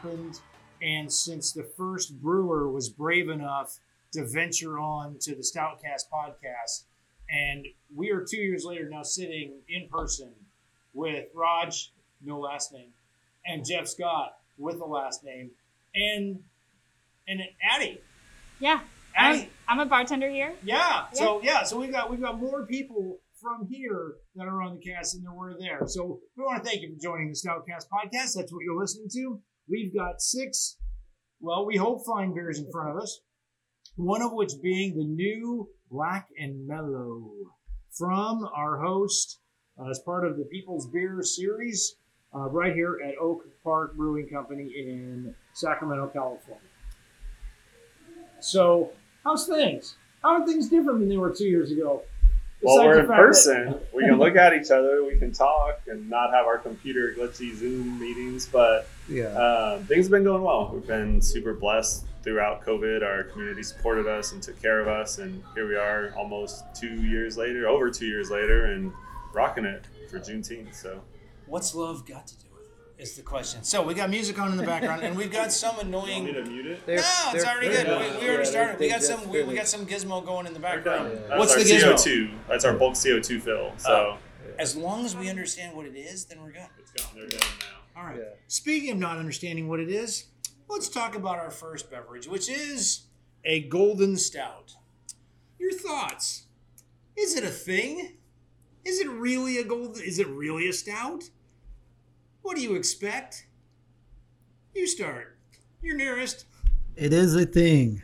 happened and since the first brewer was brave enough to venture on to the Stoutcast podcast. And we are two years later now sitting in person with Raj, no last name, and Jeff Scott with a last name, and and Addie. Yeah. I'm, I'm a bartender here. Yeah. So yeah, so we've got we've got more people from here that are on the cast than there were there. So we want to thank you for joining the Stoutcast podcast. That's what you're listening to. We've got six, well, we hope fine beers in front of us. One of which being the new Black and Mellow from our host uh, as part of the People's Beer series uh, right here at Oak Park Brewing Company in Sacramento, California. So, how's things? How are things different than they were two years ago? Well, Besides we're in fact that- person. We can look at each other. We can talk and not have our computer glitchy Zoom meetings. But Yeah. uh, things have been going well. We've been super blessed throughout COVID. Our community supported us and took care of us, and here we are, almost two years later, over two years later, and rocking it for Juneteenth. So What's love got to do with it? Is the question. So we got music on in the background, and we've got some annoying. to mute it? They're- no, it's already they're good. done. We, we Yeah, already started. We got some. We, we got some gizmo going in the They're background. done. That's What's our the gizmo? CO2. That's our bulk CO2 fill. Oh, so As long as we understand what it is, then we're good. it's gone. They're done now. All right. Yeah. Speaking of not understanding what it is, let's talk about our first beverage, which is a golden stout. Your thoughts? Is it a thing? Is it really a gold? Is it really a stout? What do you expect? You start. You're nearest. It is a thing.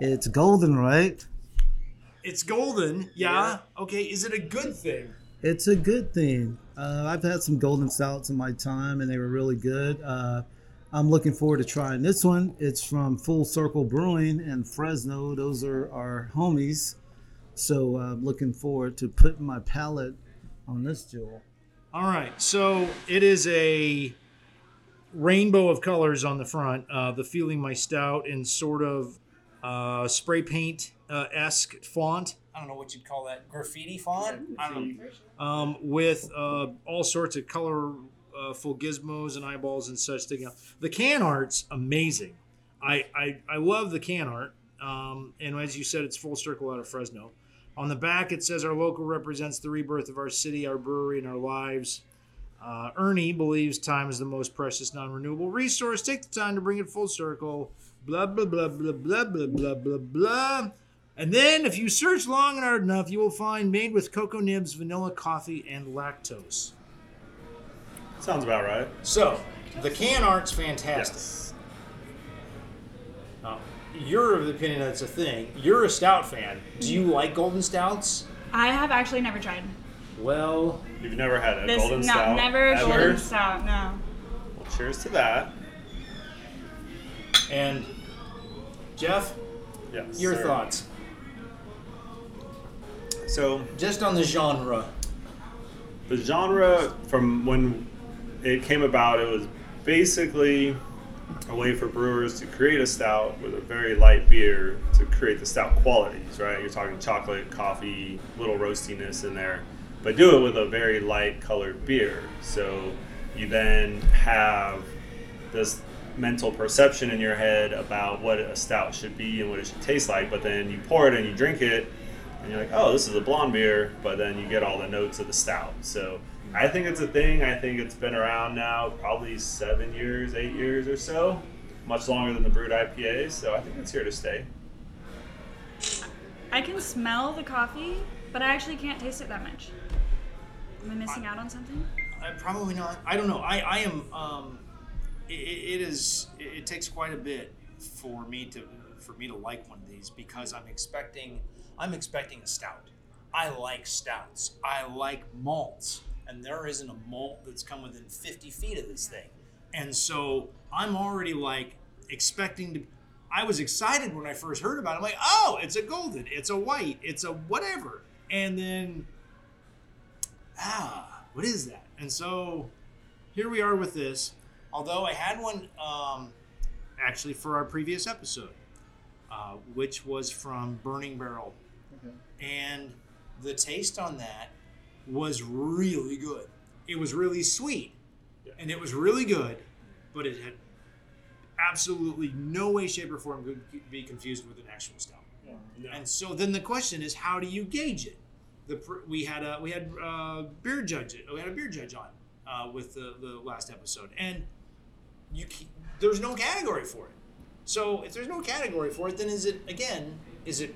It's golden, right? It's golden. Yeah. Okay. Is it a good thing? It's a good thing. Uh, I've had some golden stouts in my time, and they were really good. Uh, I'm looking forward to trying this one. It's from Full Circle Brewing in Fresno. Those are our homies. So uh, I'm looking forward to putting my palate on this jewel. All right. So it is a rainbow of colors on the front. Uh, the feeling my stout in sort of uh, spray paint uh, esque font. I don't know what you'd call that. Graffiti font. I don't know. Um, with uh, all sorts of colorful gizmos and eyeballs and such sticking out. The can art's amazing. I I, I love the can art. Um, and as you said, it's full circle out of Fresno. On the back, it says our local represents the rebirth of our city, our brewery, and our lives. Uh, Ernie believes time is the most precious non-renewable resource. Take the time to bring it full circle. Blah blah blah blah blah blah blah blah blah. And then, if you search long and hard enough, you will find made with cocoa nibs, vanilla coffee, and lactose. Sounds about right. So, the can art's fantastic. Yes. You're of the opinion that it's a thing. You're a stout fan. Do you like golden stouts? I have actually never tried. Well, You've never had a This golden no, stout never a ever? golden stout. No. Well, cheers to that. and Jeff, Yes. your sir. thoughts So just on the genre. the genre from when it came about, it was basically a way for brewers to create a stout with a very light beer to create the stout qualities, right? You're talking chocolate, coffee, little roastiness in there, but do it with a very light colored beer. So you then have this mental perception in your head about what a stout should be and what it should taste like, but then you pour it and you drink it and you're like, oh, this is a blonde beer, but then you get all the notes of the stout. So I think it's a thing. I think it's been around now probably seven years, eight years or so, much longer than the brut IPAs. So I think it's here to stay. I can smell the coffee, but I actually can't taste it that much. Am I missing out on something? I, probably not. I don't know. I, I am. Um, it, it is. It, it takes quite a bit for me to for me to like one of these because I'm expecting. I'm expecting a stout. I like stouts. I like malts, and there isn't a malt that's come within 50 feet of this thing, and so I'm already like expecting to. I was excited when I first heard about it. I'm like, oh, it's a golden, it's a white, it's a whatever, and then ah, what is that? And so here we are with this. Although I had one um, actually for our previous episode, uh, which was from Burning Barrel. And the taste on that was really good. It was really sweet. and it was really good, but it had absolutely no way, shape, or form could be confused with an actual stout. No. And so then the question is, how do you gauge it? The pr- we had a we had uh, beer judge we had a beer judge on uh, with the, the last episode, and you there's no category for it. So if there's no category for it, then is it again? Is it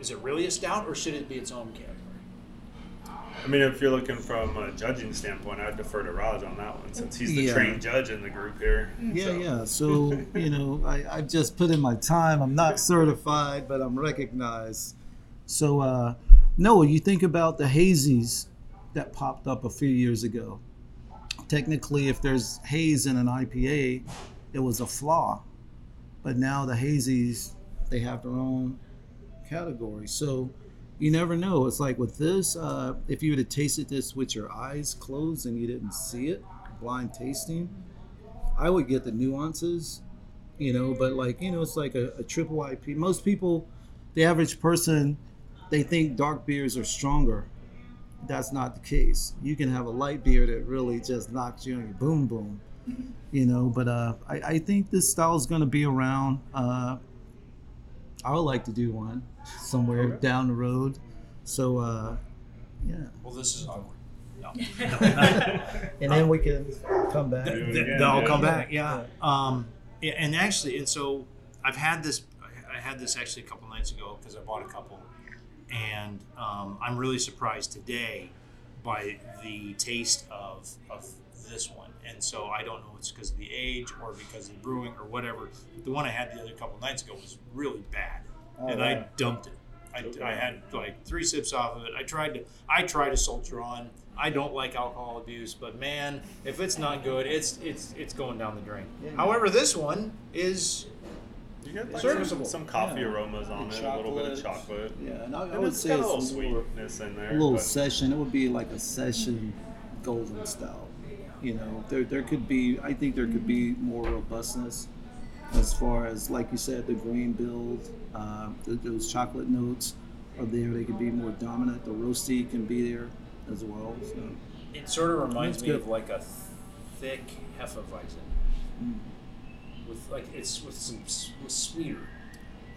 is it really a stout, or should it be its own category? I mean, if you're looking from a judging standpoint, I'd defer to Raj on that one since he's the Yeah. trained judge in the group here. Yeah, So- yeah. So, you know, I, I've just put in my time. I'm not certified, but I'm recognized. So, uh, Noah, you think about the hazies that popped up a few years ago. Technically, if there's haze in an IPA, it was a flaw. But now the hazies, they have their own category. So, you never know. It's like with this, uh, if you would have tasted this with your eyes closed and you didn't see it, blind tasting, I would get the nuances, you know, but like, you know, it's like a, a triple IP. Most people, the average person, they think dark beers are stronger. That's not the case. You can have a light beer that really just knocks you on your boom boom, you know, but uh, I, I think this style is going to be around. Uh, I would like to do one somewhere down the road. So, uh, yeah. Well, this is awkward. No. And then we can come back. Do it Th- again, they'll yeah. come back. Yeah. Um, yeah, and actually, and so I've had this. I had this actually a couple nights ago because I bought a couple, and um, I'm really surprised today by the taste of of this one. And so I don't know if it's because of the age or because of the brewing or whatever. But the one I had the other couple nights ago was really bad, and I dumped it. I, I had like three sips off of it. I tried to I tried to soldier on. I don't like alcohol abuse, but man, if it's not good, it's it's it's going down the drain. Yeah. However, this one is You get like Serviceable. some, some coffee Yeah. aromas on it, a little bit of chocolate. Yeah, and I, I would it's say got a it's little more- sweetness in there. a little but- session. It would be like a session golden style. You know, there there could be. I think there could be more robustness as far as like you said, the grain build, uh, those chocolate notes are there. They can be more dominant. The roasty can be there as well. So. it sort of reminds me of like a thick Hefeweizen Mm. with like it's with some with sweeter.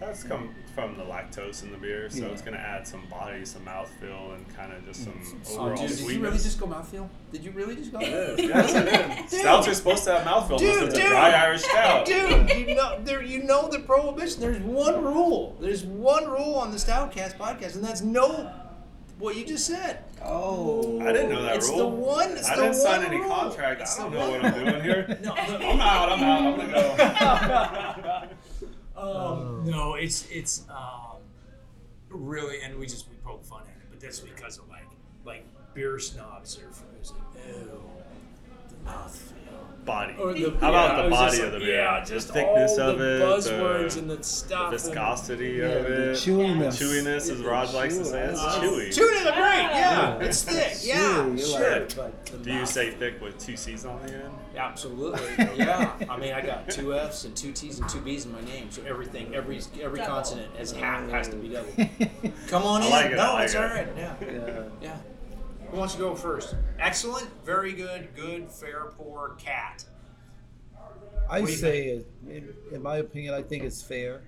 That's come from the lactose in the beer, so Yeah. it's going to add some body, some mouthfeel, and kind of just some Some- overall dude, did you really just go mouthfeel? Did you really just go? Yes, I did. Stouts are supposed to have mouthfeel Dude, unless it's a dude. dry Irish stout. Dude, you know there you know the prohibition. There's one rule. There's one rule on the Stoutcast podcast, and that's no what you just said. Oh, I didn't know that It's rule. the one. It's I the didn't sign any rule. contract. It's I don't know one- what I'm doing here. No, the- I'm out. I'm out. I'm gonna go. Um, no, it's it's um, really, and we just we poke fun at it, but that's because of like like beer snobs are it's like ew, the mouthfeel. Body. Or the, How about I the body of the beer? Yeah, The just thickness all of the it, buzzwords the- and the stuff. The and- viscosity yeah, of the chewiness. Chewiness, as Raj likes to say. It's chewy. Chewy is great. Yeah, it's thick. Yeah, Chewy, sure. you're right. But Do you mouth- say thick with two C's on the end? Absolutely. Yeah. I mean, I got two F's and two T's and two B's in my name, so everything, every every Double. consonant has half has to be double. Come on I in. like it, I No, like it's it. all right. Yeah. Yeah. Yeah. Who wants to go first? Excellent. Very good. Good. Fair. Poor. Cat. I What do you say, it, in, in my opinion, I think it's fair.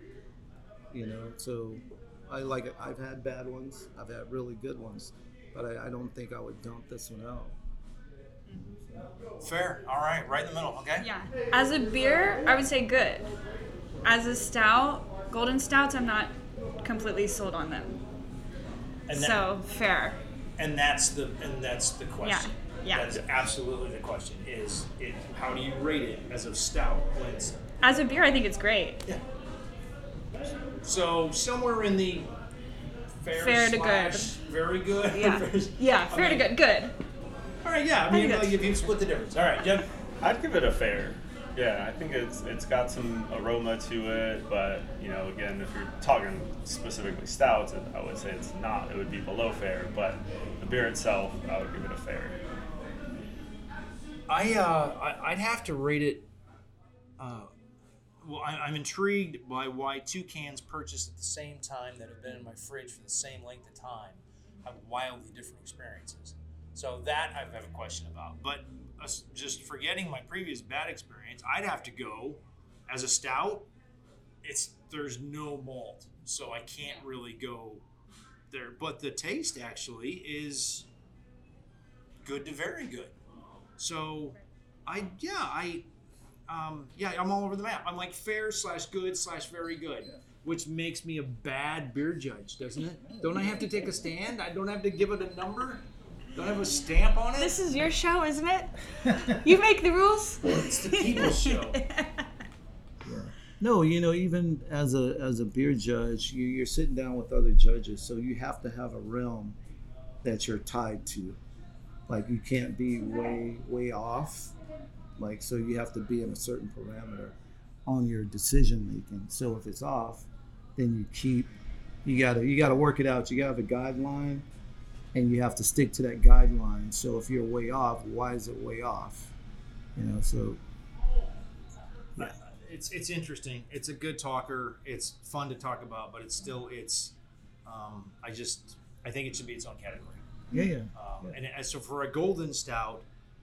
You know, so I like it. I've had bad ones. I've had really good ones, but I, I don't think I would dump this one out. Fair. All right. Right in the middle. Okay. Yeah. As a beer, I would say good. As a stout, golden stouts, I'm not completely sold on them. And that- so fair. And that's the and that's the question. Yeah, yeah. That's absolutely the question. Is it how do you rate it as a stout when it's As a beer, I think it's great. yeah. So somewhere in the fair, Fair to good. very good. Yeah. Yeah, I fair to good. Good. All right, yeah. I mean, think like, that's- if you split the difference. All right, Jim. I'd give it a fair. Yeah, I think it's it's got some aroma to it, but you know, again, if you're talking specifically stouts, I would say it's not. It would be below fair, but the beer itself, I would give it a fair. I, uh, I I'd have to rate it. Uh, well, I, I'm intrigued by why two cans purchased at the same time that have been in my fridge for the same length of time have wildly different experiences. So that I have a question about. But uh, just forgetting my previous bad experience, I'd have to go as a stout. It's there's no malt, so I can't really go there. But the taste actually is good to very good. So, I yeah I um, yeah I'm all over the map. I'm like fair slash good slash very good, which makes me a bad beer judge, doesn't it? Don't I have to take a stand? I don't have to give it a number. Don't I have a stamp on it. This is your show, isn't it? You make the rules. It's the people's show. No, you know, even as a as a beer judge, you, you're sitting down with other judges, so you have to have a realm that you're tied to. Like you can't be way way off. Like so, you have to be in a certain parameter on your decision making. So if it's off, then you keep you gotta you gotta work it out. You gotta have a guideline, and you have to stick to that guideline. So if you're way off, why is it way off? You know, so Yeah. it's it's interesting. It's a good talker. It's fun to talk about, but it's still it's. Um, I just I think it should be its own category. yeah, yeah. Um, Yeah. And so for a golden stout,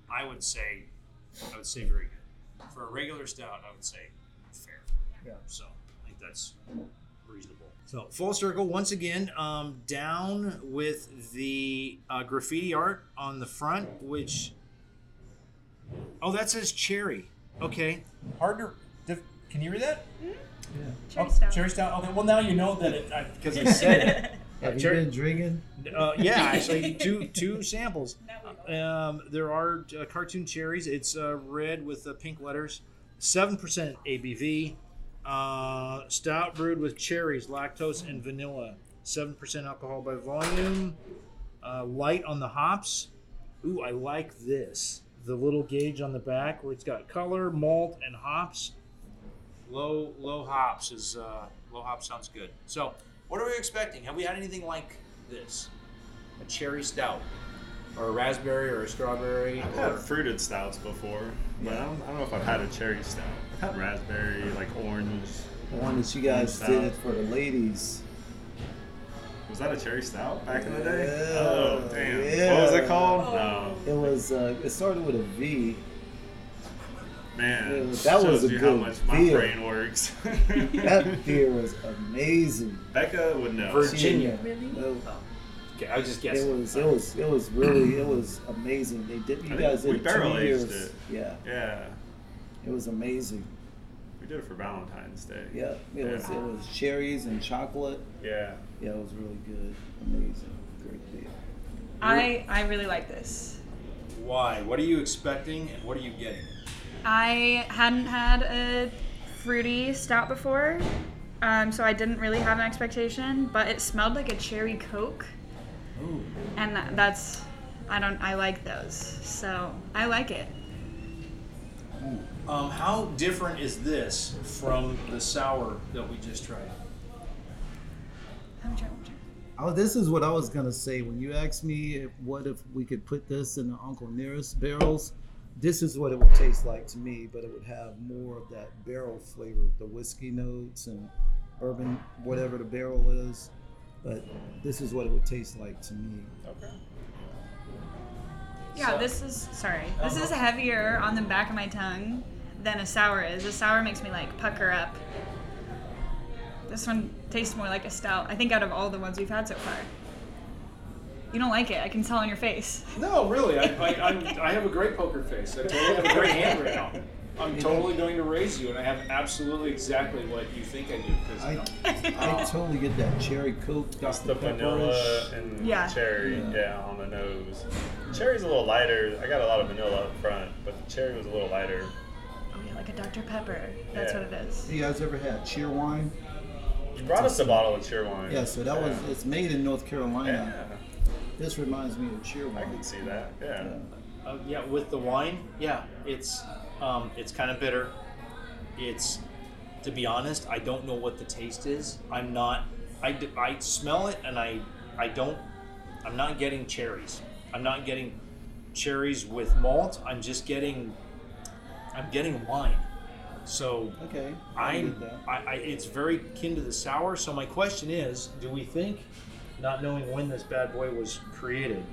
I would say I would say very good. For a regular stout, I would say fair. Yeah. So I think that's reasonable. So full circle once again. Um, down with the uh, graffiti art on the front, which oh that says cherry. Okay, hard to. Dif- can you read that? Cherry oh, stout. Cherry stout. Okay, well now you know that it because I, said it. Have you Cherry- been drinking? Uh, yeah, actually, two two samples. Um, there are uh, cartoon cherries. It's uh, red with uh, pink letters. Seven percent ABV. Uh, stout brewed with cherries, lactose, and vanilla. Seven percent alcohol by volume. Uh, light on the hops. Ooh, I like this. The little gauge on the back where it's got color, malt, and hops. Low low hops is uh, low hops sounds good. So, what are we expecting? Have we had anything like this? A cherry stout, or a raspberry, or a strawberry, I've or had fruited stouts before, but I don't, I don't know if I've had a cherry stout. I've had raspberry, like orange. The one that you guys did it for the ladies. Was that a cherry stout back in the day? Oh, damn. What was it called? Oh. No. It was. Uh, it started with a V. Man, Yeah, that shows was a you good how much my beer. brain works. That beer was amazing. Becca would know. Virginia. Really? It, Okay, I was just it guessing. was. It was. It was really. It was amazing. They did. You I guys did we it two years. it. Yeah, Yeah, it was amazing. we did it for Valentine's Day. Yeah, it was. It was cherries and chocolate. Yeah. Yeah, it was really good. Amazing. Great beer. I I really like this. Why? What are you expecting, and what are you getting? I hadn't had a fruity stout before, um, so I didn't really have an expectation. But it smelled like a cherry coke, Ooh. and that, that's I don't I like those, so I like it. Um, how different is this from the sour that we just tried? Let me try, let me try. Oh, this is what I was gonna say when you asked me if, what if we could put this in the Uncle Nearest barrels. This is what it would taste like to me, but it would have more of that barrel flavor, the whiskey notes and bourbon, whatever the barrel is. But this is what it would taste like to me. Okay. Yeah, So- this is sorry. Oh, this is heavier on the back of my tongue than a sour is. A sour makes me like pucker up. This one tastes more like a stout. I think out of all the ones we've had so far. You don't like it. I can tell on your face. No, really. I, I, I'm, I have a great poker face. I totally have a great hand right now. I'm totally going to raise you, and I have absolutely exactly what you think I do. Because I, I totally get that cherry coke, That's Dr. the vanilla Pepperish. and Yeah. cherry, Yeah. yeah. on the nose. Cherry's a little lighter. I got a lot of vanilla up front, but the cherry was a little lighter. Oh yeah, like a Dr Pepper. That's Yeah. what it is. You guys ever had cheer wine? You brought us a bottle of Cheerwine. Yeah, so that was it's made in North Carolina. Yeah, This reminds me of Cheerwine. I wine. can see that. Yeah. Yeah. uh, yeah, with the wine, yeah, it's um, it's kind of bitter. It's to be honest, I don't know what the taste is. I'm not. I, I smell it, and I I don't. I'm not getting cherries. I'm not getting cherries with malt. I'm just getting. I'm getting wine. So Okay. I I'm. I, I, it's very kin to the sour. So my question is, do we think, not knowing when this bad boy was created?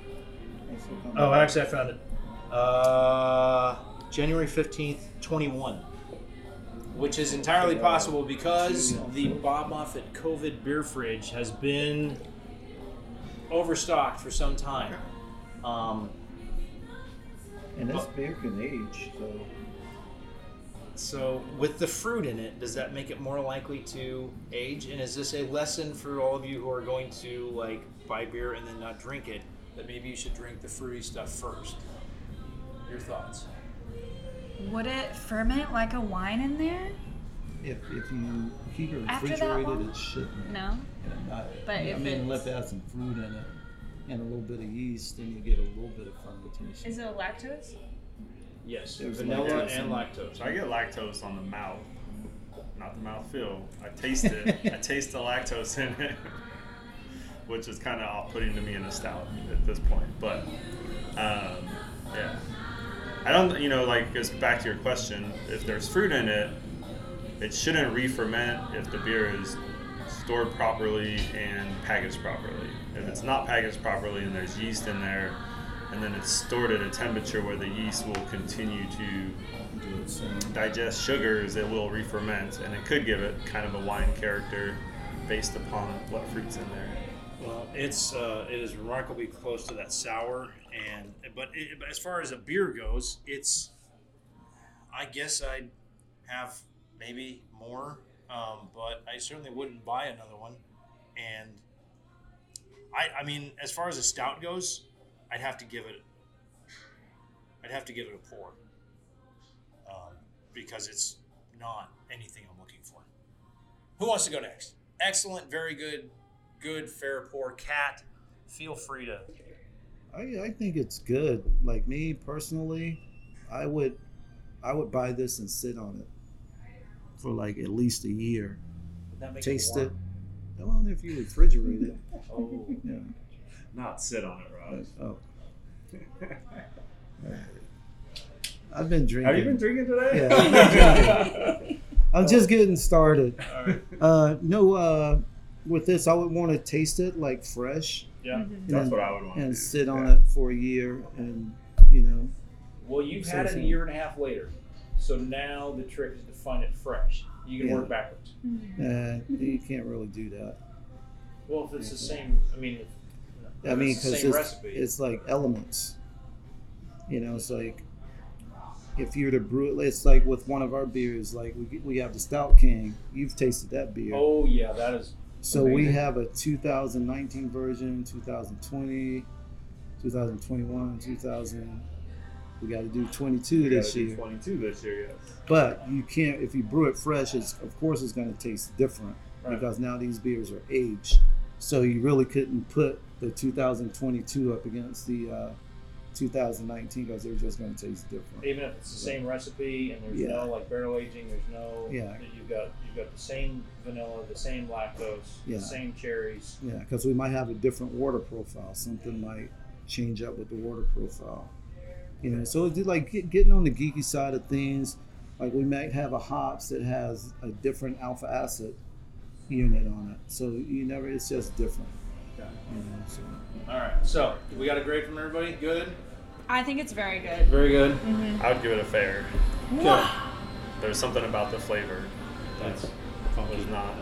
Thanks for coming. Oh, actually, I found it. Uh, January 15th, 21. Which is entirely possible because the Bob Moffat COVID beer fridge has been overstocked for some time. Um, And this beer can age, so so, with the fruit in it, does that make it more likely to age? And is this a lesson for all of you who are going to like buy beer and then not drink it? That maybe you should drink the fruity stuff first. Your thoughts? Would it ferment like a wine in there? if, if you keep it After that refrigerated, long? it shouldn't. No. Yeah, I, But I if mean, unless it it's- has some fruit in it and a little bit of yeast, then you get a little bit of fermentation. Is it lactose? Yes, There's vanilla lactose and in lactose. So I get lactose on the mouth, not the mouth feel. I taste it. I taste the lactose in it, which is kind of off-putting to me in a stout at this point. But um, yeah, I don't. You know, like just back to your question, if there's fruit in it, it shouldn't re-ferment if the beer is stored properly and packaged properly. If it's not packaged properly and there's yeast in there, and then it's stored at a temperature where the yeast will continue to digest sugars, it will re-ferment, and it could give it kind of a wine character based upon what fruits in there. Well, it's uh, it is remarkably close to that sour, and but, it, but as far as a beer goes, it's I guess I'd have maybe more, um, but I certainly wouldn't buy another one. And I I mean, as far as a stout goes, I'd have to give it I'd have to give it a pour um, because it's not anything I'm looking for. Who wants to go next? Excellent, very good, good, fair pour. Cat, feel free to. I, I think it's good. Like me personally, I would I would buy this and sit on it for like at least a year. Taste it. it. Well, if you refrigerate it, Oh, yeah. Not sit on it, Raj. Oh, I've been drinking. Have you been drinking today? Yeah. I'm just getting started. Right. Uh, no, uh, with this, I would want to taste it like fresh Yeah, Mhm. that's and- what I would want. to and do. sit on Yeah. it for a year, and you know, Well, you've had it a year and a half later, so now the trick is to find it fresh. You can Yeah. work backwards. uh, you can't really do that. Well, if it's the same, I mean, if, I mean, it's because same it's, it's like elements. You know, it's like if you were to brew it, it's like with one of our beers, like we, we have the Stout King. You've tasted that beer. oh yeah, that is. So we have a 2019 version, 2020, 2021, 2000. We got to do 22 We this do year. 22 this year, yes. But you can't if you brew it fresh. It's of course it's going to taste different Right. because now these beers are aged. So you really couldn't put the 2022 up against the uh, 2019 because they're just going to taste different. Even if it's the same recipe and there's Yeah. no like barrel aging, there's no. Yeah. You've got you've got the same vanilla, the same lactose, Yeah. the same cherries. Yeah, because we might have a different water profile. Something might change up with the water profile. You know, so it's like get, getting on the geeky side of things. Like we might have a hops that has a different alpha acid unit on it. So you never. It's just different. Okay. You know, so. All right. So we got a grade from everybody. Good. I think it's very good. Very good. I would give it a fair. Good. There's something about the flavor That's that was not.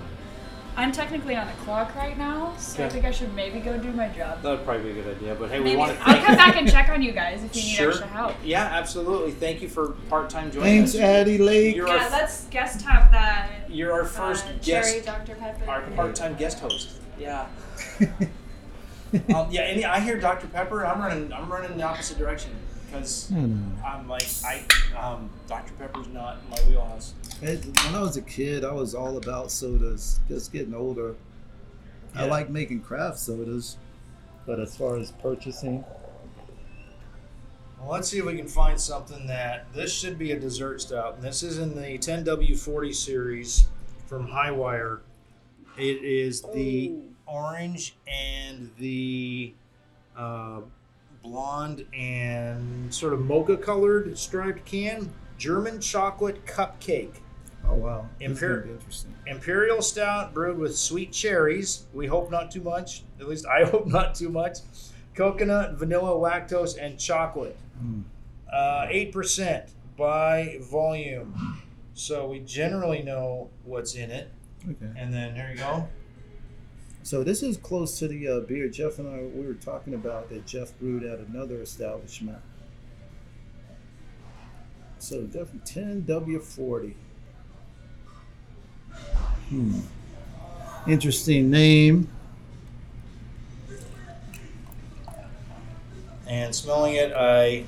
I'm technically on the clock right now, so I think I should maybe go do my job. that would probably be a good idea. But hey, we want to I'll come back and check on you guys if you need Sure. extra help. Yeah, absolutely. Thank you for part-time joining Thanks, us. Addie Lake. You're Yeah, our, let's guest tap that. you're our first uh, guest, Cherry Dr Pepper. our part-time guest host. Yeah. um, yeah, and I hear Dr. Pepper. I'm running. I'm running the opposite direction because I know. I'm like I. Um, Dr. Pepper's not in my wheelhouse. It- when I was a kid, I was all about sodas. Just getting older, I like making craft sodas, but as far as purchasing, Well, let's see if we can find something that this should be a dessert stout. And this is in the 10W40 series from Highwire. It is the orange and the uh, blonde and sort of mocha colored striped can. German chocolate cupcake. oh wow, Imper- interesting. Imperial stout brewed with sweet cherries. We hope not too much. At least I hope not too much. Coconut, vanilla, lactose, and chocolate. Mm. Uh, 8% by volume. So we generally know what's in it. Okay. And then there you go. So this is close to the uh, beer Jeff and I we were talking about that Jeff brewed at another establishment. So definitely 10W40. Hmm. Interesting name. And smelling it, I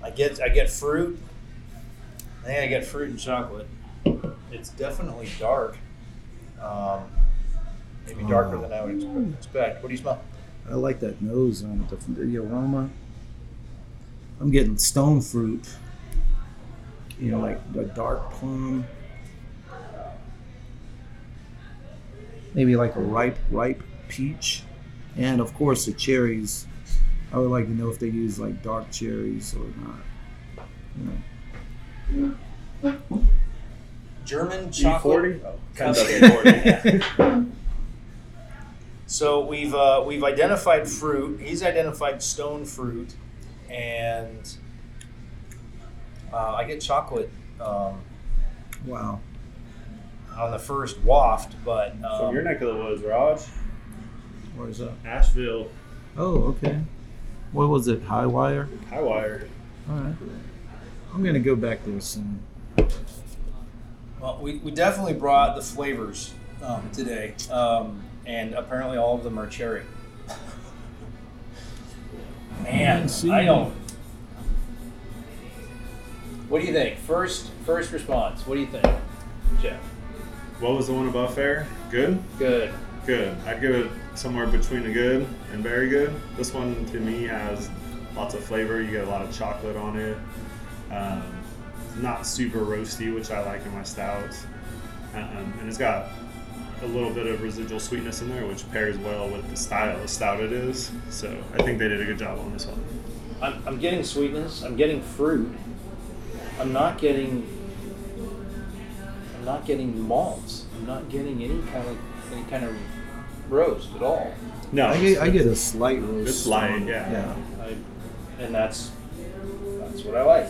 I get I get fruit. I think I get fruit and chocolate. It's definitely dark. Um, maybe darker than I would expect. What do you smell? I like that nose on it, the, the aroma. I'm getting stone fruit. You know, like the dark plum. Maybe like a ripe, ripe peach. And of course, the cherries. I would like to know if they use like dark cherries or not. You know. German E40? chocolate. Oh, 10W40. So we've uh, we've identified fruit. He's identified stone fruit, and uh, I get chocolate um, Wow. on the first waft. But um, From your neck of the woods, Raj. Where's that? Asheville, Oh, okay. What was it? Highwire? high wire. All right. I'm going to go back there soon. Well, we, we definitely brought the flavors um, today, um, and apparently all of them are cherry. Man. I don't. What do you think? First, first response. What do you think, Jeff? What was the one above fair? Good? Good. Good. I'd give it somewhere between a good and very good. This one to me has lots of flavor. You get a lot of chocolate on it. Um, not super roasty, which I like in my stouts. Um, and it's got a little bit of residual sweetness in there, which pairs well with the style of stout it is. So I think they did a good job on this one. I'm, I'm getting sweetness. I'm getting fruit. I'm not getting. I'm not getting malts. I'm not getting any kind of any kind of roast at all. No, I get, I get a slight roast. It's light, yeah. Yeah. I, and that's that's what I like.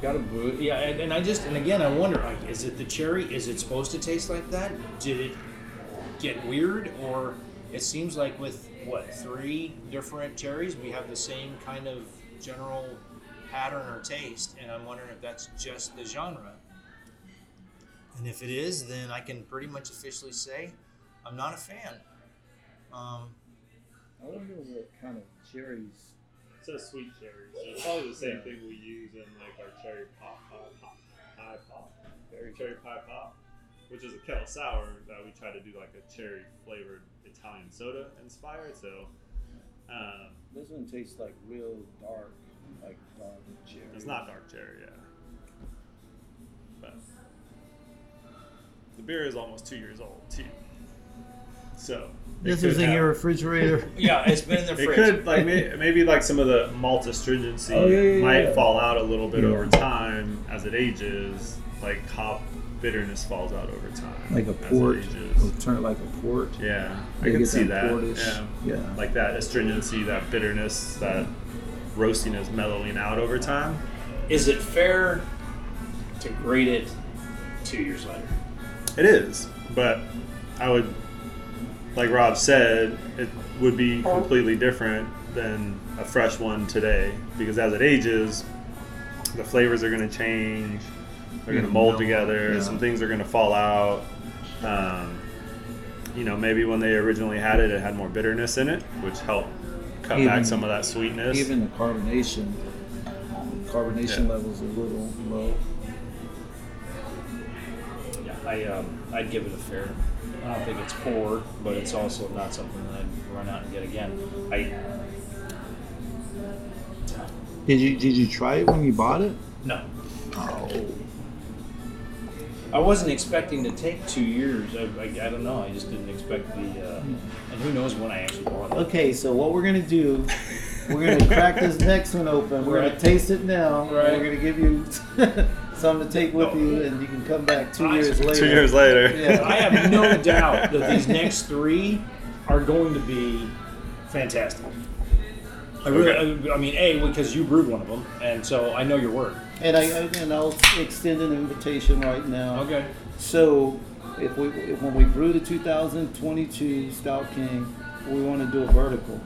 Got a boo. Yeah, and, and I just and again I wonder like, is it the cherry? Is it supposed to taste like that? Did it get weird, or it seems like with what three different cherries we have the same kind of general pattern or taste, and I'm wondering if that's just the genre. And if it is, then I can pretty much officially say I'm not a fan. Um, I wonder what kind of cherries. It says sweet cherries. So it's probably the same thing we use in like our cherry pop, pie pop, pie pop, berry cherry pie pop, which is a kettle sour that we try to do like a cherry flavored Italian soda inspired. So um, This one tastes like real dark, like dark cherry. it's not dark cherry, yeah. But the beer is almost two years old too. So it This is in have- your refrigerator. yeah, it's been in the fridge. It fridge. could like may, maybe like some of the malt astringency Oh, yeah, yeah, might yeah. fall out a little bit Yeah. over time as it ages. Like hop bitterness falls out over time, like a as it port. ages. It'll turn it like a port. Yeah, I can see that. portish. Yeah, Yeah. like that astringency, that bitterness, that roastiness mellowing out over time. Is it fair to grade it two years later? It is, but I would, like Rob said, it would be completely different than a fresh one today because as it ages, the flavors are going to change. They're going to mold mellow, together. yeah. Some things are going to fall out. Um, you know, maybe when they originally had it, it had more bitterness in it, which helped cut Even- back some of that sweetness. Even the carbonation, carbonation Yeah. levels a little low. Yeah, I um, I'd give it a fair. I don't think it's poor, but it's also not something that I'd run out and get again. I Did you did you try it when you bought it? no, Oh. I wasn't expecting to take two years. I, I, I don't know. I just didn't expect the. Uh, and who knows when I actually bought it. Okay, so what we're gonna do? We're gonna crack this next one open. We're gonna taste it now. Right. We're gonna give you something to take with you, and you can come back two years later. Two years later. Yeah. I have no doubt that these next three are going to be fantastic. I really, I, I mean, a because you brewed one of them, and so I know your work. And I and I'll extend an invitation right now. Okay. So, if we if, when we brew the 2022 Stout King, we want to do a vertical,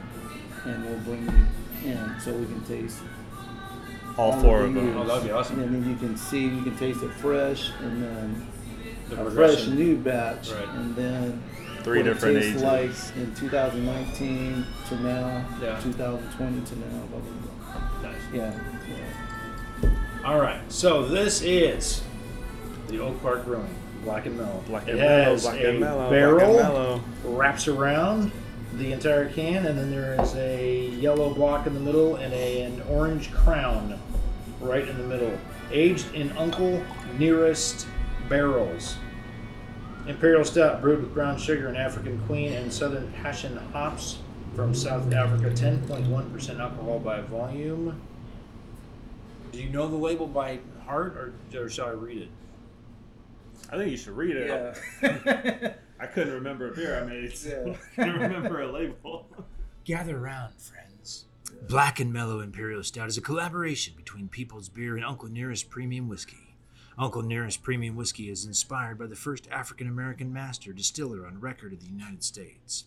and we'll bring you in so we can taste. All all four of them. Oh, that'd be awesome. And then you can see, you can taste it fresh, and then The a fresh new batch, Right. and then Three what it different tastes ages. like in 2019 to now, Yeah. 2020 to now. Blah, blah, blah. Nice. Yeah. yeah. All right. So this is the Oak Park Brewing Black and Mellow. Black it and mellow, has black a and mellow, barrel black and mellow. wraps around the entire can, and then there is a yellow block in the middle and a, an orange crown right in the middle. Aged in Uncle Nearest barrels. Imperial Stout brewed with brown sugar and African Queen and Southern Passion hops from South Africa. 10.1% alcohol by volume. Do you know the label by heart, or, or shall I read it? I think you should read it. Yeah. I couldn't remember a beer I made. So Yeah. I couldn't remember a label. Gather round, friends. Black and Mellow Imperial Stout is a collaboration between People's Beer and Uncle Nearest Premium Whiskey. Uncle Nearest Premium Whiskey is inspired by the first African American master distiller on record in the United States.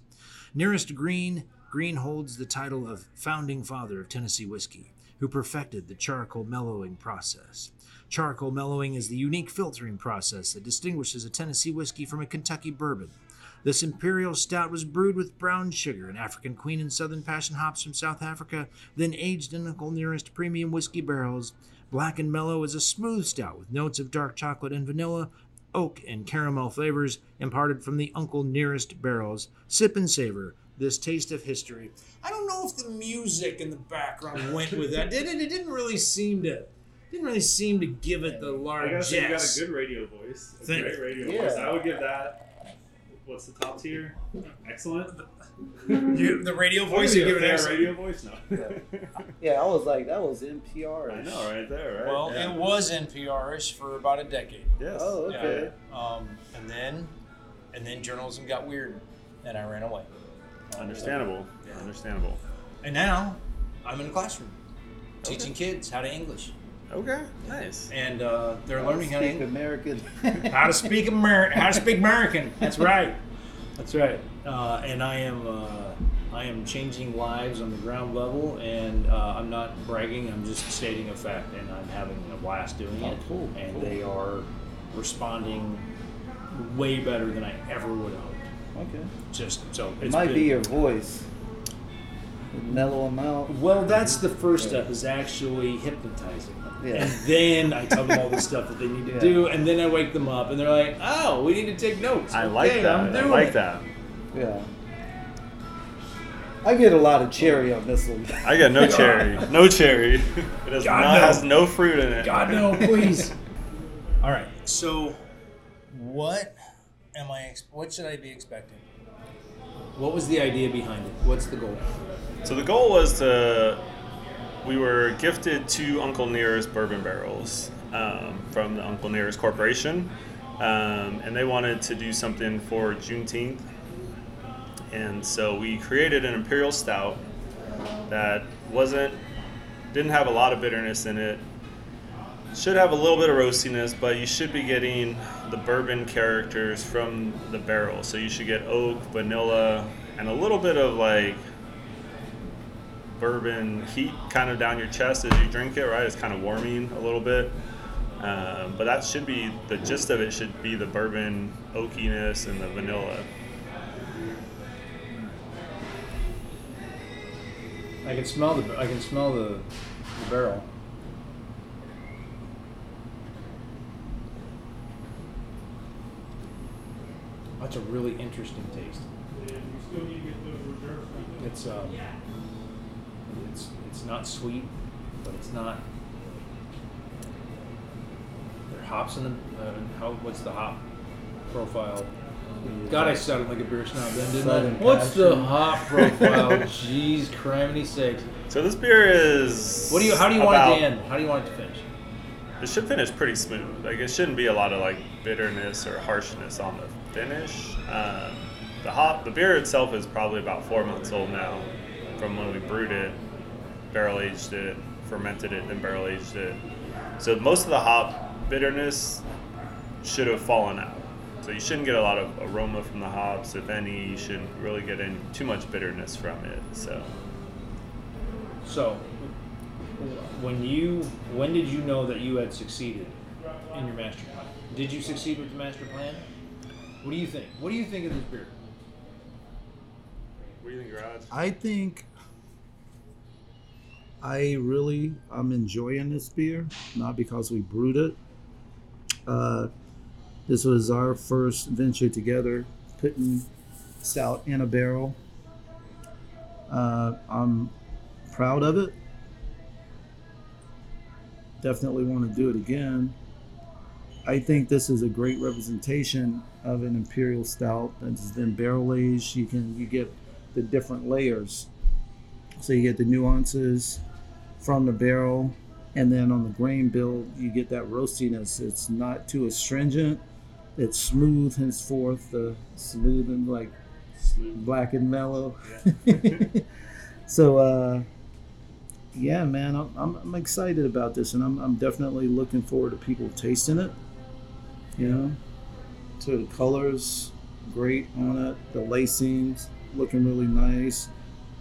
Nearest Green, Green holds the title of founding father of Tennessee whiskey, who perfected the charcoal mellowing process. Charcoal mellowing is the unique filtering process that distinguishes a Tennessee whiskey from a Kentucky bourbon. This imperial stout was brewed with brown sugar and African Queen and Southern Passion hops from South Africa, then aged in Uncle Nearest premium whiskey barrels. Black and Mellow is a smooth stout with notes of dark chocolate and vanilla, oak and caramel flavors imparted from the Uncle Nearest barrels. Sip and savor this taste of history. I don't know if the music in the background went with that. Did it? It didn't really seem to. Didn't really seem to give it the I large gotta say, you got a good radio voice. A Thank- great radio Yeah. voice. I would give that. What's the top tier? Excellent. You- the radio voice you give a it fair excellent. radio voice? No. Yeah, I was like, that was NPR. I know, right there, right? Well, Yeah. it was NPR-ish for about a decade. Yes. Oh, okay. Um, and then, and then journalism got weird, and I ran away. Understandable. Yeah. Understandable. And now, I'm in a classroom, teaching kids how to English, Okay. Nice. and uh, they're learning how to Speak American. how to speak Amer- how to speak American. That's right. That's right. Uh, and I am uh, I am changing lives on the ground level, and uh, I'm not bragging. I'm just stating a fact, and I'm having a blast doing Oh, it. cool, And cool. they are responding way better than I ever would have hoped. okay. Just so It might been- be your voice. Mellow them out. Well, that's the first step is actually hypnotizing them. Yeah. And then I tell them all the stuff that they need to Yeah. do, and then I wake them up, and they're like, "Oh, we need to take notes." I like that. I'm I doing like it." that. Yeah. I get a lot of cherry on this one. I got no cherry. No cherry. It has, God, not, no. has no fruit in it. God no, please. all right. So, what am I? What should I be expecting? What was the idea behind it? What's the goal? So the goal was to. We were gifted two Uncle Nearest bourbon barrels um, from the Uncle Nearest Corporation, um, and they wanted to do something for Juneteenth. And so we created an imperial stout that wasn't didn't have a lot of bitterness in it. Should have a little bit of roastiness, but you should be getting the bourbon characters from the barrel. So you should get oak, vanilla, and a little bit of like bourbon heat kind of down your chest as you drink it, right? It's kind of warming a little bit. Um, but that should be the gist of it. Should be the bourbon oakiness and the vanilla. I can smell the I can smell the, the barrel. That's a really interesting taste. It's um, it's it's not sweet, but it's not. There are hops in the uh, how what's the hop profile? God, I sounded like a beer snob then, didn't Southern I? What's the hop profile? Jeez, criminy sakes! So this beer is. What do you? How do you want about- it to end? How do you want it to finish? it should finish pretty smooth. Like it shouldn't be a lot of like bitterness or harshness on the finish. Um, the hop, the beer itself is probably about four months old now, from when we brewed it, barrel aged it, fermented it, then barrel aged it. So most of the hop bitterness should have fallen out. So you shouldn't get a lot of aroma from the hops. If any, you shouldn't really get in too much bitterness from it. So So, when you when did you know that you had succeeded in your master plan? Did you succeed with the master plan? What do you think? What do you think of this beer? what do you think, Raj? I think I really I'm enjoying this beer, not because we brewed it. Uh, this was our first venture together, putting stout in a barrel. Uh, I'm proud of it. Definitely want to do it again. I think this is a great representation of an imperial stout that's been barrel aged. You can you get the different layers. So you get the nuances from the barrel, and then on the grain bill, you get that roastiness. It's not too astringent. It's smooth henceforth, the smooth and like black and mellow. so, uh, yeah, man, I'm, I'm, I'm excited about this, and I'm, I'm definitely looking forward to people tasting it. You know, to the colors, great on it. The lacings looking really nice.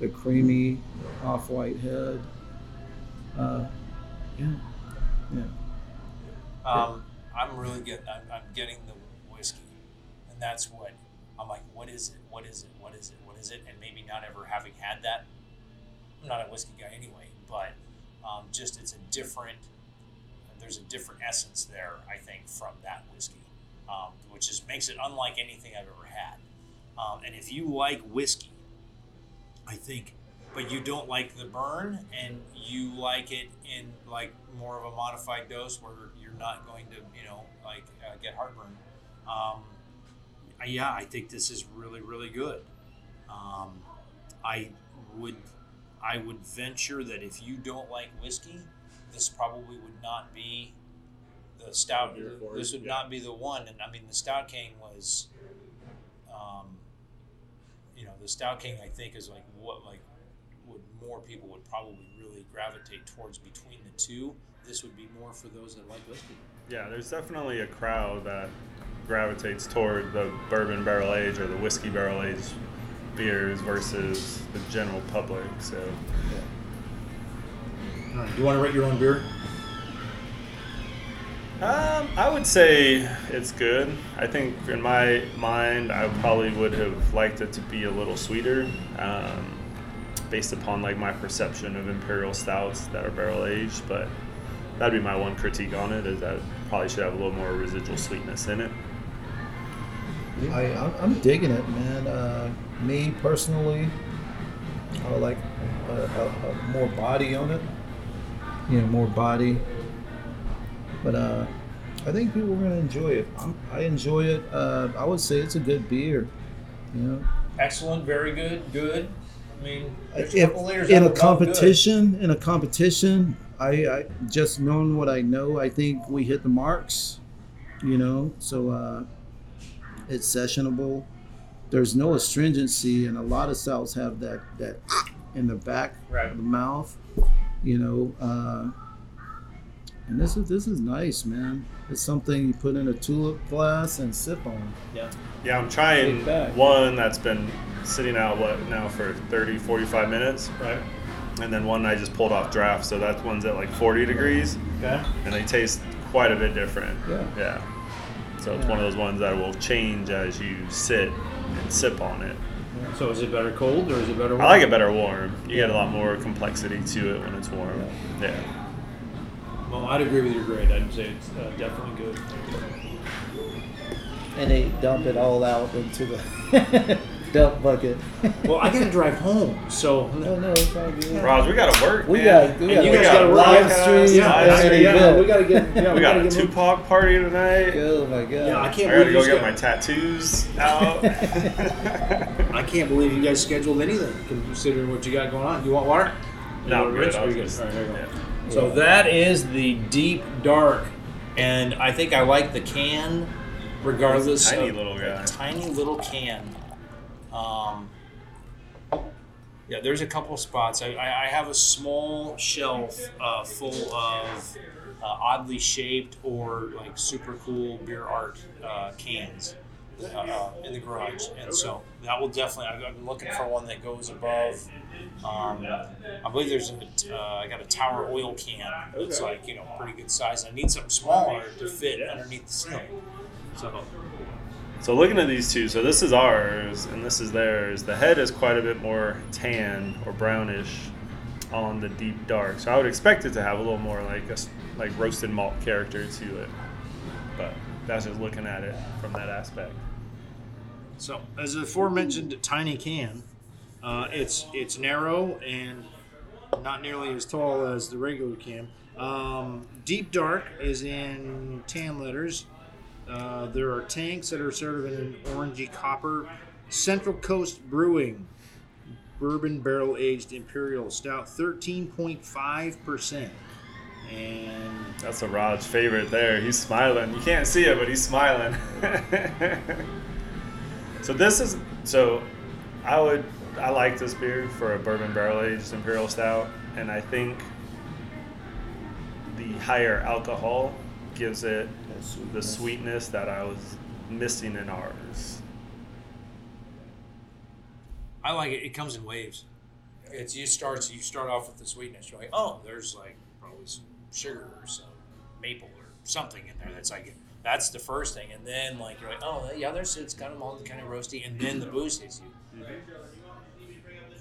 The creamy off-white head. Uh, yeah, yeah. Um, I'm really getting. I'm, I'm getting the whiskey, and that's what I'm like. What is it? What is it? What is it? What is it? And maybe not ever having had that. I'm not a whiskey guy anyway, but um, just it's a different. There's a different essence there, I think, from that whiskey, um, which is makes it unlike anything I've ever had. Um, and if you like whiskey, I think, but you don't like the burn, and you like it in like more of a modified dose where you're not going to, you know, like uh, get heartburn. Um, yeah, I think this is really, really good. Um, I would, I would venture that if you don't like whiskey, this probably would not be the stout. This would yeah. not be the one. And I mean, the Stout King was, um, you know, the Stout King I think is like what like more people would probably really gravitate towards between the two. This would be more for those that like whiskey. Yeah, there's definitely a crowd that gravitates toward the bourbon barrel age or the whiskey barrel age beers versus the general public. So All right, do you want to rate your own beer? um, I would say it's good. I think in my mind, I probably would have liked it to be a little sweeter, um, based upon like my perception of imperial stouts that are barrel aged. But that'd be my one critique on it is that it probably should have a little more residual sweetness in it. I, I'm- I'm digging it, man. Uh, me personally, I would like a, a, a more body on it. You know, more body. But uh, I think people are gonna enjoy it. I'm, I enjoy it. Uh, I would say it's a good beer. You know, Excellent, very good, good. I mean, if, in a above good. competition, in a competition, I, I just knowing what I know, I think we hit the marks. You know, so uh, it's sessionable. There's no astringency, and a lot of stouts have that that in the back Right. of the mouth. You know, uh, and this is this is nice, man. It's something you put in a tulip glass and sip on. Yeah. Yeah, I'm trying one that's been sitting out what now for 30, 45 minutes, Right. and then one I just pulled off draft. So that one's at like 40 degrees, Okay. and they taste quite a bit different. Yeah. Yeah. So it's one of those ones that will change as you sit and sip on it. So is it better cold or is it better? Warm? I like it better warm. You get a lot more complexity to it when it's warm. Yeah. Well, I'd agree with your grade. I'd say it's uh, definitely good. And they dump it all out into the dump bucket. Well, I gotta drive home, so no, no, it's all good. Raj, we gotta work. We man. got, we and got, you guys got gotta work live stream yeah, live and stream. an yeah, we gotta get. Yeah, We got a gotta get more- Tupac party tonight. Oh my god. Yeah, I can't I gotta believe go you get sch- my tattoos out. I can't believe you guys scheduled anything considering what you got going on. You want water? You No, want good. Rich? I Are was you good? just- All right, there yeah. So that is the deep dark and I think I like the can, regardless. Tiny of, little guy. Tiny little can. Um, yeah, there's a couple spots. I, I, I have a small shelf uh, full of uh, oddly shaped or like super cool beer art uh, cans uh, uh, in the garage, and so that will definitely. I've, I've been looking for one that goes above. Um, I believe there's a. Uh, I got a Tower Oil can. It's like you know pretty good size. I need something smaller to fit underneath the ceiling. So So looking at these two, so this is ours and this is theirs. The head is quite a bit more tan or brownish on the deep dark. So I would expect it to have a little more like a like roasted malt character to it. But that's just looking at it from that aspect. So, as aforementioned tiny can, uh, it's it's narrow and not nearly as tall as the regular can. Um, Deep Dark is in tan letters. Uh, there are tanks that are sort of in an orangey copper. Central Coast Brewing bourbon barrel aged imperial stout, thirteen point five percent, and That's a Rod's favorite there. He's smiling. You can't see it, but he's smiling. so this is so I would I like this beer for a bourbon barrel aged imperial stout, and I think the higher alcohol gives it the sweetness that I was missing in ours. I like it. It comes in waves. It's you start you start off with the sweetness. You're like, oh, there's like probably some sugar or some maple or something in there that's like that's the first thing, and then like you're like, oh, yeah, there's it's kind of malty, kind of roasty, and then the booze hits you.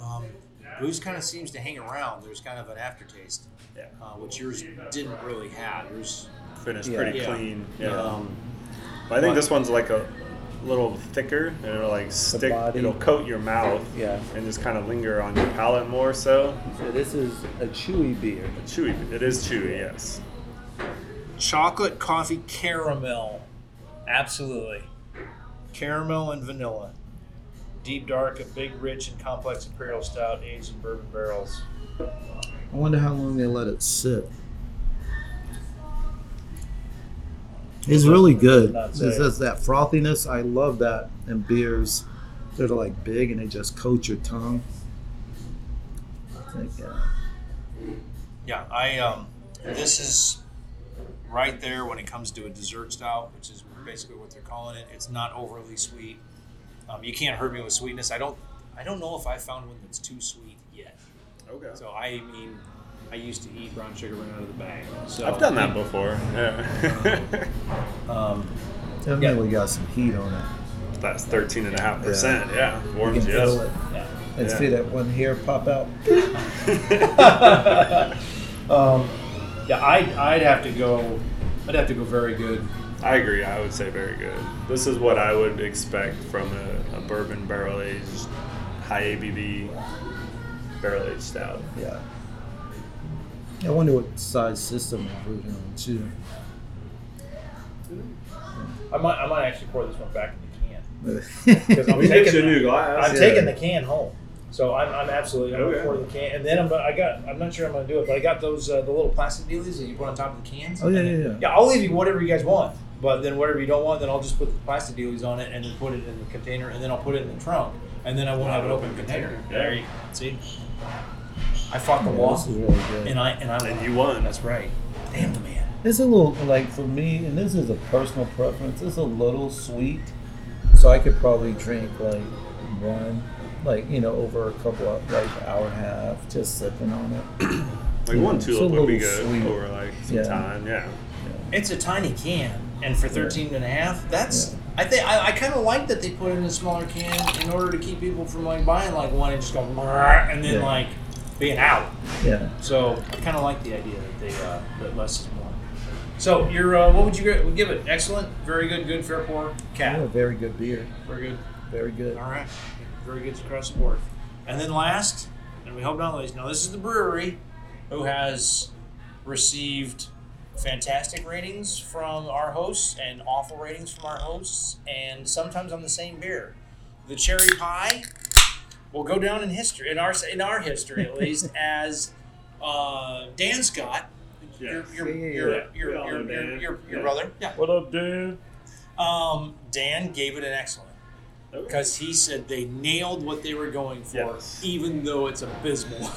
Um, booze kind of seems to hang around. There's kind of an aftertaste, Yeah. uh, which yours didn't really have. Yours, Finished Yeah. pretty Yeah. clean. Yeah. um, but I think but- this one's like a little thicker and it'll like stick it'll coat your mouth Yeah. and just kind of linger on your palate more so. So this is a chewy beer. a Chewy. It is chewy, yes. chocolate coffee caramel, absolutely. caramel and vanilla. Deep Dark, a big, rich, and complex imperial stout aged in bourbon barrels. I wonder how long they let it sit. It's really good. It has that frothiness. I love that in beers that are like big and they just coat your tongue. I think, yeah. Yeah, I um, this is right there when it comes to a dessert style, which is basically what they're calling it. It's not overly sweet. Um, you can't hurt me with sweetness. I don't. I don't know if I found one that's too sweet yet. Okay. So I mean, I used to eat brown sugar right out of the bag. So I've done that before. Yeah. Um, Definitely got some heat on it. That's 13.5%. Yeah. You Warms can you feel it. yeah. And Yeah. see that one hair pop out. Um, yeah, I'd, I'd have to go. I'd have to go very good. I agree. I would say very good. This is what I would expect from a, a bourbon barrel aged, high ABV barrel aged stout. Yeah. I wonder what size system they're brewed on too. I might. I might actually pour this one back in the can. Because I'm taking get you a the- new glass. I'm Yeah. taking the can home. So I'm, I'm absolutely I'm Okay. gonna pour the can, and then I'm I got I'm not sure I'm gonna do it, but I got those uh, the little plastic dealies that you put on top of the cans. Oh, yeah, yeah, yeah. Yeah, I'll leave you whatever you guys want, but then whatever you don't want, then I'll just put the plastic dealies on it and then put it in the container, and then I'll put it in the trunk, and then I won't have an open container. There you see. I fought the Yeah, wall, really good. and I and I And won. you won. That's right. Damn the man. It's a little like for me, and this is a personal preference. It's a little sweet, so I could probably drink like one, like you know, over a couple of like hour and a half, just sipping on it. Like Yeah, one it's tulip would be good sweet. over like some Yeah. time. Yeah. It's a tiny can, and for 13 and a half, that's. I think I, I kind of like that they put in a smaller can in order to keep people from like buying like one and just go and then Yeah. like being out. Yeah, So I kind of like the idea that they uh, that less is more. So you're uh, what would you gi- give it? Excellent, very good, good, fair pour, yeah, cat, very good beer, very good. very good. All right, very good across the board. And then last, and we hope not least. Now this is the brewery who has received fantastic ratings from our hosts and awful ratings from our hosts, and sometimes on the same beer. The cherry pie will go down in history in our in our history at least as uh, Dan Scott your your Yeah, yeah, your your your, your, Dan. your, your Yeah. brother. Yeah. What up, dude? Um, Dan gave it an excellent because he said they nailed what they were going for, Yes. even though it's abysmal.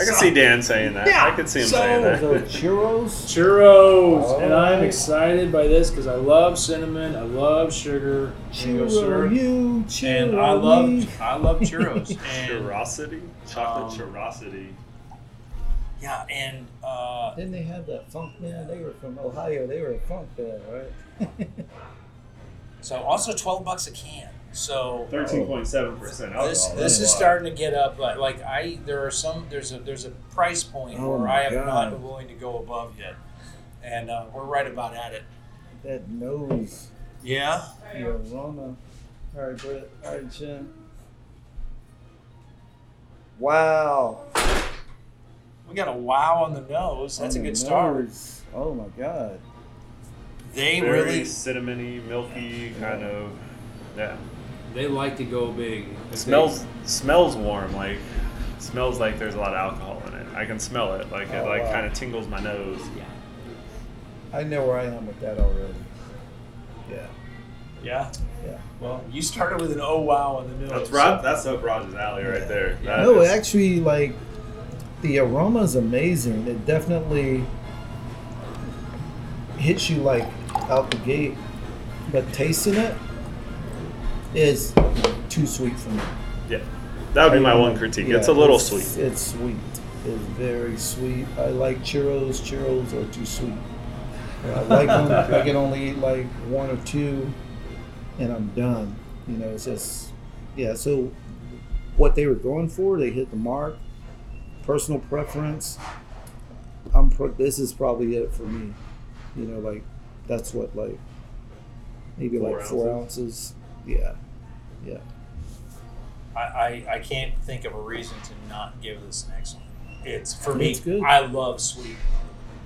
I can see Dan saying that. Yeah, I can see him so- saying that. So churros. Churros, and I'm excited by this because I love cinnamon, I love sugar, mango Churro you, churro and I me. love I love churros. and Churrosity? Chocolate Um, churrosity. yeah, and uh, Didn't they have that funk man? They were from Ohio. They were a funk band, right? so also twelve bucks a can. So 13.7% this this is starting to get up. Like, like I there are some there's a there's a price point Oh where I am not God. willing to go above yet, and uh, we're right about at it. that nose, Yeah. the aroma. All right, Brett. All right, Jen. Wow. We got a wow on the nose. That's a On the good start. Oh my God. They Very really cinnamony, milky kind of. Yeah. They like to go big. It smells smells warm. Like smells like there's a lot of alcohol in it. I can smell it. Like it Oh, like wow. kind of tingles my nose. Yeah. I know where I am with that already. Yeah. Yeah. Yeah. Well, you started with an oh wow on the nose. That's Rod. That's up Rogers alley right there. That no, is- actually, like the aroma is amazing. It definitely hits you like out the gate, but tasting it is too sweet for me. yeah. That would be my I- one critique. yeah, it's a little it's- sweet. It's sweet. It's very sweet. I like churros. Churros are too sweet. I like them. I can only eat like one or two, and I'm done. You know, it's just yeah. So what they were going for, they hit the mark. Personal preference. I'm. Pro- this is probably it for me. You know, like that's what like maybe Four like four ounces. Yeah, yeah. I, I, I can't think of a reason to not give this an excellent. It's for me. It's. I love sweet.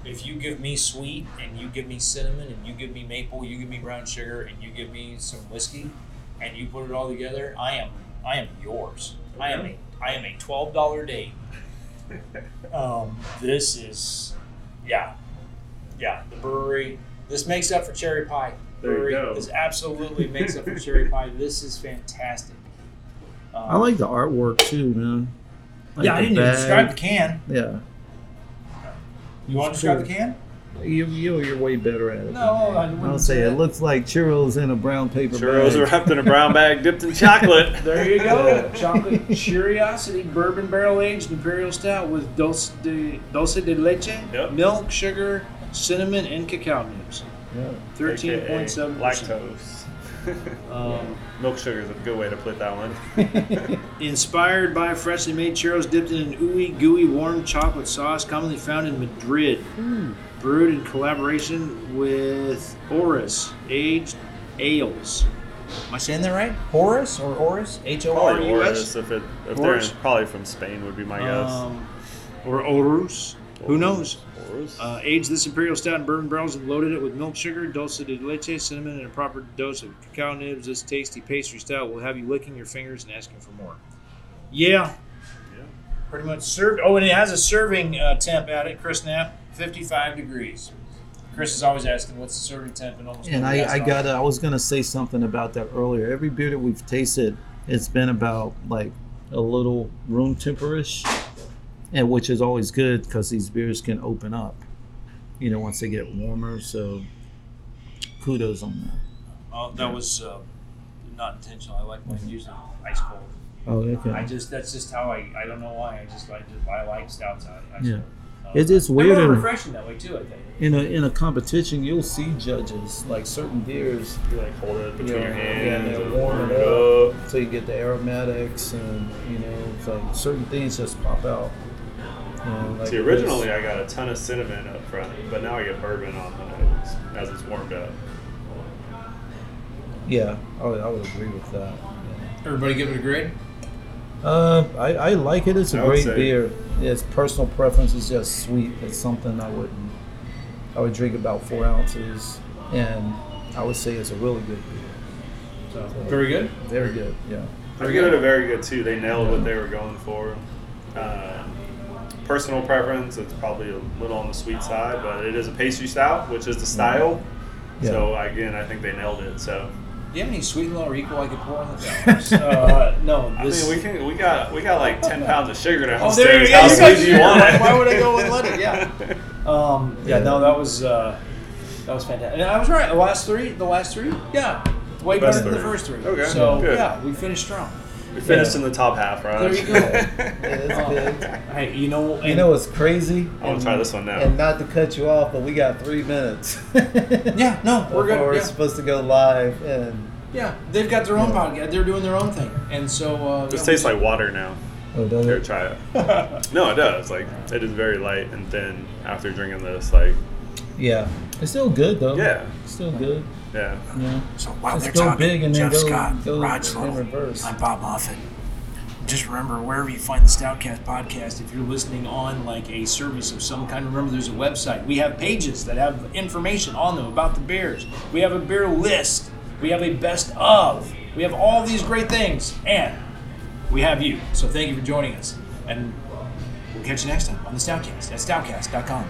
If you give me sweet and you give me cinnamon and you give me maple, you give me brown sugar and you give me some whiskey, and you put it all together, I am I am yours. I am a I am a twelve dollar date. Um, this is, yeah, yeah. The brewery. This makes up for cherry pie. There you brewery. go. This absolutely makes up for cherry pie. This is fantastic. Um, I like the artwork too, man. Like yeah, I didn't even describe the can. Yeah, You want to describe the can? you you you're way better at it. No, I I'll say say it looks like churros in a brown paper Churros bag. wrapped in a brown bag, dipped in chocolate. There you go. Chocolate Churrosity Bourbon Barrel Aged Imperial Stout with dulce de, dulce de leche, Yep. milk, sugar, cinnamon, and cacao nibs. Yeah. Thirteen point seven percent. lactose. Um, Milk sugar is a good way to put that one. inspired by freshly made churros dipped in an ooey gooey warm chocolate sauce, commonly found in Madrid. Brewed in collaboration with Horus Aged Ales. Am I saying that right? Horus or Horus? H O R Horus, if it if Horus? they're in, probably from Spain would be my guess. Um, or Horus. Who knows? Horus. Uh, aged this imperial stout in bourbon barrels and loaded it with milk sugar, dulce de leche, cinnamon, and a proper dose of cacao nibs. This tasty pastry stout will have you licking your fingers and asking for more. Yeah, Yeah. pretty much served. Oh, and it has a serving uh, temp at it, Chris Knapp, 55 degrees. Chris is always asking what's the serving temp and almost And nobody I, I got it. I was gonna say something about that earlier. Every beer that we've tasted, it's been about like a little room temperish, and which is always good because these beers can open up, you know, once they get warmer. So, kudos on that. Oh, that was uh, not intentional. I like mine usually ice cold. Oh, okay. I just that's just how I I don't know why I just I just I like stouts out. Yeah. cold. Uh, It's- it's weird and- refreshing that way too. I think. In a in a competition, you'll see judges like certain beers, you like hold it between Yeah, your hands and and they'll warm it it up. so you get the aromatics and you know, it's like certain things just pop out. You know, like See, originally I got a ton of cinnamon up front, but now I get bourbon on the nose as it's warmed up. Yeah, I would, I would agree with that. yeah. Everybody give it a grade. Uh, I, I like it. It's a I great beer. It's personal preference. It's just sweet. It's something I wouldn't. I would drink about four ounces, and I would say it's a really good beer. So very good. Very good. Yeah. I give it a very good too. They nailed what they were going for. Uh, personal preference. It's probably a little on the sweet side, but it is a pastry stout, which is the style. Yeah. So again, I think they nailed it. So Do you have any sweet little equal I could pour on the top? uh, no, I this. mean, we can we got we got like ten pounds of sugar Oh, there downstairs. you go. How sweet do you want Why, it? why would I go unleaded? Yeah. Um, yeah, Yeah. no, that was uh, that was fantastic. And I was right. The last three, the last three, yeah, way Best better than the first three. Okay, So good. yeah, we finished strong. We finished in the top half, right? There you go. Yeah, that's Oh, good. Hey, you know, You know what's crazy? I want to try this one now. And not to cut you off, but we got three minutes. Yeah, no, we're good. We're Yeah. supposed to go live, and yeah, they've got their own podcast. They're doing their own thing, and so uh, This yeah, tastes like water now. oh, does Here, it? try it. no, it does. Like it is very light and thin after drinking this. Like Yeah, it's still good though. yeah, It's still good. Yeah. Yeah. So while Let's they're talking, big and Jeff go- Scott, go Rod in reverse. I'm Bob Moffat. Just remember, wherever you find the Stoutcast podcast, if you're listening on like a service of some kind, remember there's a website. We have pages that have information on them about the beers. We have a beer list. We have a best of. We have all these great things, and we have you. So thank you for joining us, and we'll catch you next time on the Stoutcast at stoutcast.com.